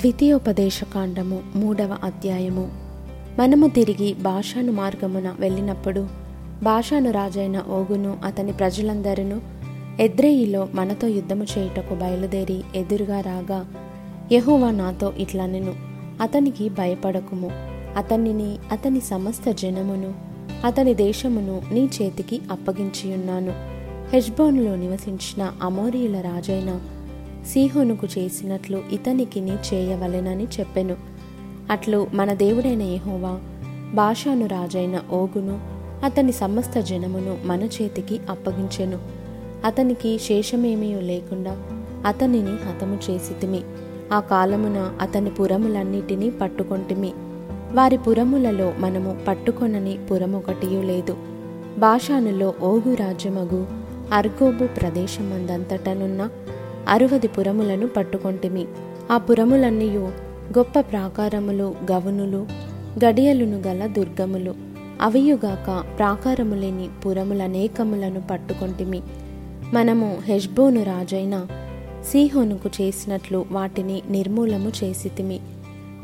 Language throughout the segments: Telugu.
ద్వితీయోపదేశకాండము మూడవ అధ్యాయము. మనము తిరిగి భాషాను మార్గమున వెళ్ళినప్పుడు భాషాను రాజైన ఓగును అతని ప్రజలందరూ ఎద్రేయిలో మనతో యుద్ధము చేయుటకు బయలుదేరి ఎదురుగా రాగా యెహోవా నాతో ఇట్లనెను అతనికి భయపడకుము. అతనిని అతని సమస్త జనమును అతని దేశమును నీ చేతికి అప్పగించియున్నాను. హెజ్బోన్లో నివసించిన అమోరియుల రాజైన సీహోనుకు చేసినట్లు ఇతనికిని చేయవలెనని చెప్పెను. అట్లు మన దేవుడైన ఏహోవా భాషాను రాజైన ఓగును అతని సమస్త జనమును మన చేతికి అప్పగించెను. అతనికి శేషమేమీ లేకుండా అతనిని హతము చేసితిమి. ఆ కాలమున అతని పురములన్నిటినీ పట్టుకొంటిమి. వారి పురములలో మనము పట్టుకొనని పురమొకటియూ లేదు. భాషానులో ఓగు రాజ్యమగు అర్గోబు ప్రదేశమందంతటనున్న అరువది పురములను పట్టుకొంటిమి. ఆ పురములన్నీయు గొప్ప ప్రాకారములు గవునులు గడియలును గల దుర్గములు. అవియుగాక ప్రాకారము లేని పురములనేకములను పట్టుకొంటిమి. మనము హెష్బోను రాజైన సీహోనుకు చేసినట్లు వాటిని నిర్మూలము చేసితిమి.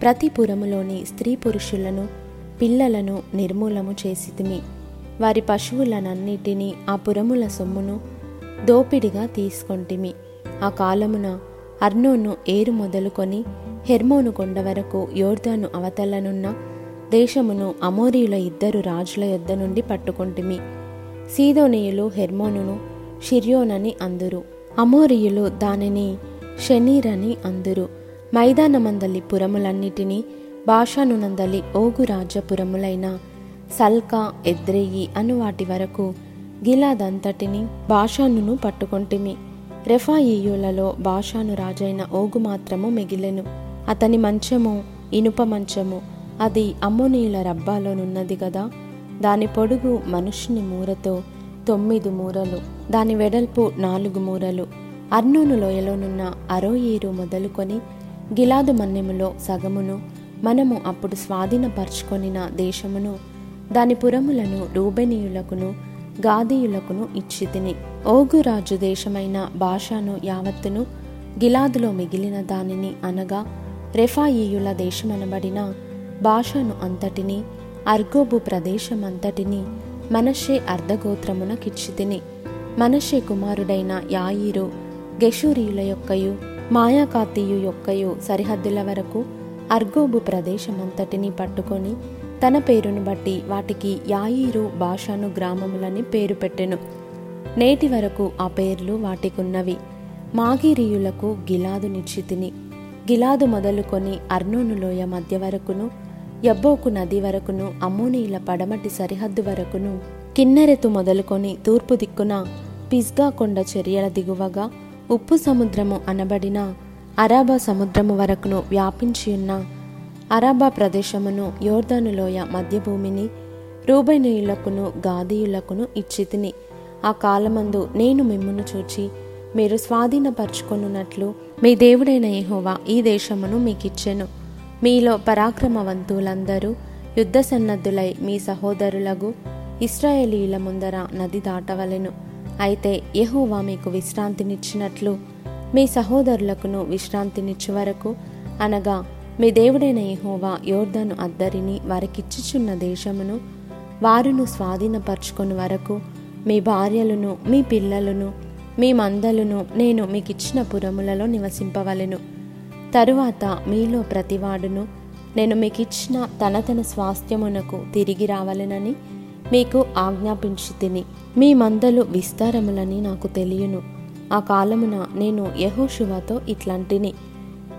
ప్రతి పురములోని స్త్రీ పురుషులను పిల్లలను నిర్మూలము చేసితిమి. వారి పశువులనన్నిటినీ ఆ పురముల సొమ్మును దోపిడిగా తీసుకొంటిమి. ఆ కాలమున అర్నోను ఏరు మొదలుకొని హెర్మోను కొండ వరకు యోర్ధాను అవతలనున్న దేశమును అమోరియుల ఇద్దరు రాజుల యొద్ద నుండి పట్టుకొంటిమి. సీదోనీయులు హెర్మోనును షిర్యోనని అందురు. అమోరియులు దానిని షనీరని అందురు. మైదానమందలి పురములన్నిటినీ భాషానునందలి ఓగు రాజ్యపురములైన సల్కా ఎద్రెయి అను వాటి వరకు గిలాదంతటిని భాషానును పట్టుకొంటిమి. రెఫాయియులలో భాషాను రాజైన ఓగు మాత్రము మిగిలెను. అతని మంచము ఇనుప మంచము. అది అమ్మోనీయుల రబ్బాలోనున్నది గదా. దాని పొడుగు మనుషుని మూరతో తొమ్మిది మూరలు. దాని వెడల్పు నాలుగు మూరలు. అర్నూను లోయలోనున్న అరోయేరు మొదలుకొని గిలాదు మన్యములో సగమును మనము అప్పుడు స్వాధీనపరుచుకొనిన దేశమును దాని పురములను రూబెనీయులకును గాదీయులకును ఇచ్చితిని ఓగు రాజు దేశమైన భాషను యావత్తును గిలాదులో మిగిలిన దానిని అనగా రెఫాయియుల దేశమనబడిన భాషను అంతటిని అర్గోబు ప్రదేశమంతటిని మనషే అర్ధగోత్రమునకిచ్చితిని మనషే కుమారుడైన యాయిరు గెషూరియుల యొక్కయు మాయాకాతీయు యొక్కయు సరిహద్దుల వరకు అర్గోబు ప్రదేశమంతటిని పట్టుకొని తన పేరును బట్టి వాటికి యాయిరు భాషను గ్రామములని పేరు పెట్టెను. నేటి వరకు ఆ పేర్లు వాటికున్నవి. మాగిరీయులకు గిలాదు నిశ్చితిని. గిలాదు మొదలుకొని అర్నోనులోయ మధ్య వరకును యబ్బోకు నది వరకును అమ్మోనీల పడమటి సరిహద్దు వరకును కిన్నెరెతు మొదలుకొని తూర్పు దిక్కున పిజ్గా కొండ చర్యల దిగువగా ఉప్పు సముద్రము అనబడిన అరాబా సముద్రము వరకును వ్యాపించియున్న అరాబా ప్రదేశమును యోర్ధనులోయ మధ్యభూమిని రూబైనీయులకును గాదీయులకును ఇచ్చితిని. ఆ కాలమందు నేను మిమ్మును చూచి మీరు స్వాధీనపరచుకొనున్నట్లు మీ దేవుడైన యెహోవా ఈ దేశమును మీకిచ్చెను. మీలో పరాక్రమవంతులందరూ యుద్ధ సన్నద్ధులై మీ సహోదరులకు ఇస్రాయేలీల ముందర నది దాటవలెను. అయితే యహోవా మీకు విశ్రాంతినిచ్చినట్లు మీ సహోదరులకును విశ్రాంతినిచ్చు వరకు అనగా మీ దేవుడైన యహోవా యోర్ధను అద్దరిని వారికిచ్చుచున్న దేశమును వారును స్వాధీనపరచుకుని వరకు మీ భార్యలను మీ పిల్లలను మీ మందలను నేను మీకిచ్చిన పురములలో నివసింపవలను. తరువాత మీలో ప్రతివాడును నేను మీకిచ్చిన తన తన స్వాస్థ్యమునకు తిరిగి రావాలనని మీకు ఆజ్ఞాపించి తిని మీ మందలు విస్తారములని నాకు తెలియను. ఆ కాలమున నేను యహోశువాతో ఇట్లాంటిని.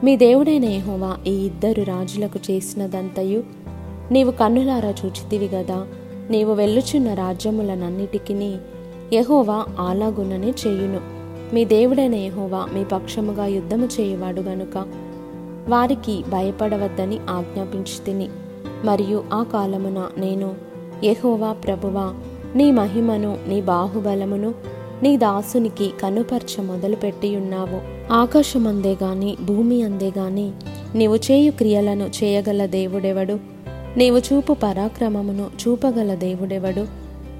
మీ దేవుడైన యహోవా ఈ ఇద్దరు రాజులకు చేసినదంతయు నీవు కన్నులారా చూచితివి గదా. నీవు వెళ్ళుచున్న రాజ్యములనన్నిటికీ యహోవా ఆలాగుననే చేయును. మీ దేవుడైన యహోవా మీ పక్షముగా యుద్ధము చేయువాడు గనుక వారికి భయపడవద్దని ఆజ్ఞాపించి తిని మరియు ఆ కాలమున నేను యహోవా ప్రభువా నీ మహిమను నీ బాహుబలమును నీ దాసునికి కనుపర్చ మొదలుపెట్టి ఉన్నావు ఆకాశమందే గాని భూమి అందే గాని నీవు చేయు క్రియలను చేయగల దేవుడెవడు? నీవు చూపు పరాక్రమమును చూపగల దేవుడెవడు?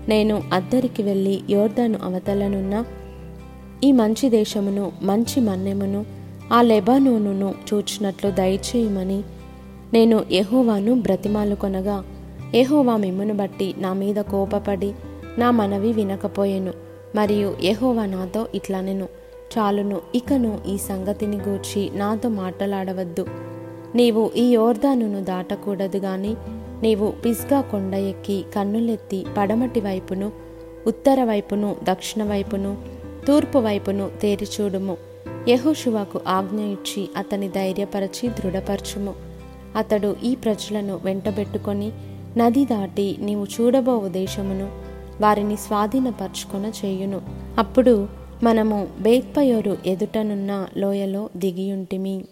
నేను అద్దరికి వెళ్ళి యోర్ధను అవతలనున్న ఈ మంచి దేశమును మంచి మన్నెమును ఆ లెబానోనును చూచినట్లు దయచేయమని నేను ఎహోవాను బ్రతిమాలు కొనగా ఎహోవా మిమ్మును బట్టి నా మీద కోపపడి నా మనవి వినకపోయెను. మరియు యహోవా నాతో ఇట్లా నేను చాలును ఇకను ఈ సంగతిని గూర్చి నాతో మాట్లాడవద్దు. నీవు ఈ యోర్దానును దాటకూడదు గాని నీవు పిస్గా కొండ ఎక్కి కన్నులెత్తి పడమటి వైపును ఉత్తర వైపును దక్షిణ వైపును తూర్పు వైపును తేరిచూడుము యహోశువాకు ఆజ్ఞ ఇచ్చి అతని ధైర్యపరచి దృఢపరచుము. అతడు ఈ ప్రజలను వెంటబెట్టుకొని నది దాటి నీవు చూడబో దేశమును వారిని స్వాధీనపరచుకొన చేయును. అప్పుడు మనము బేత్పయోరు ఎదుటనున్న లోయలో దిగియుంటిమి.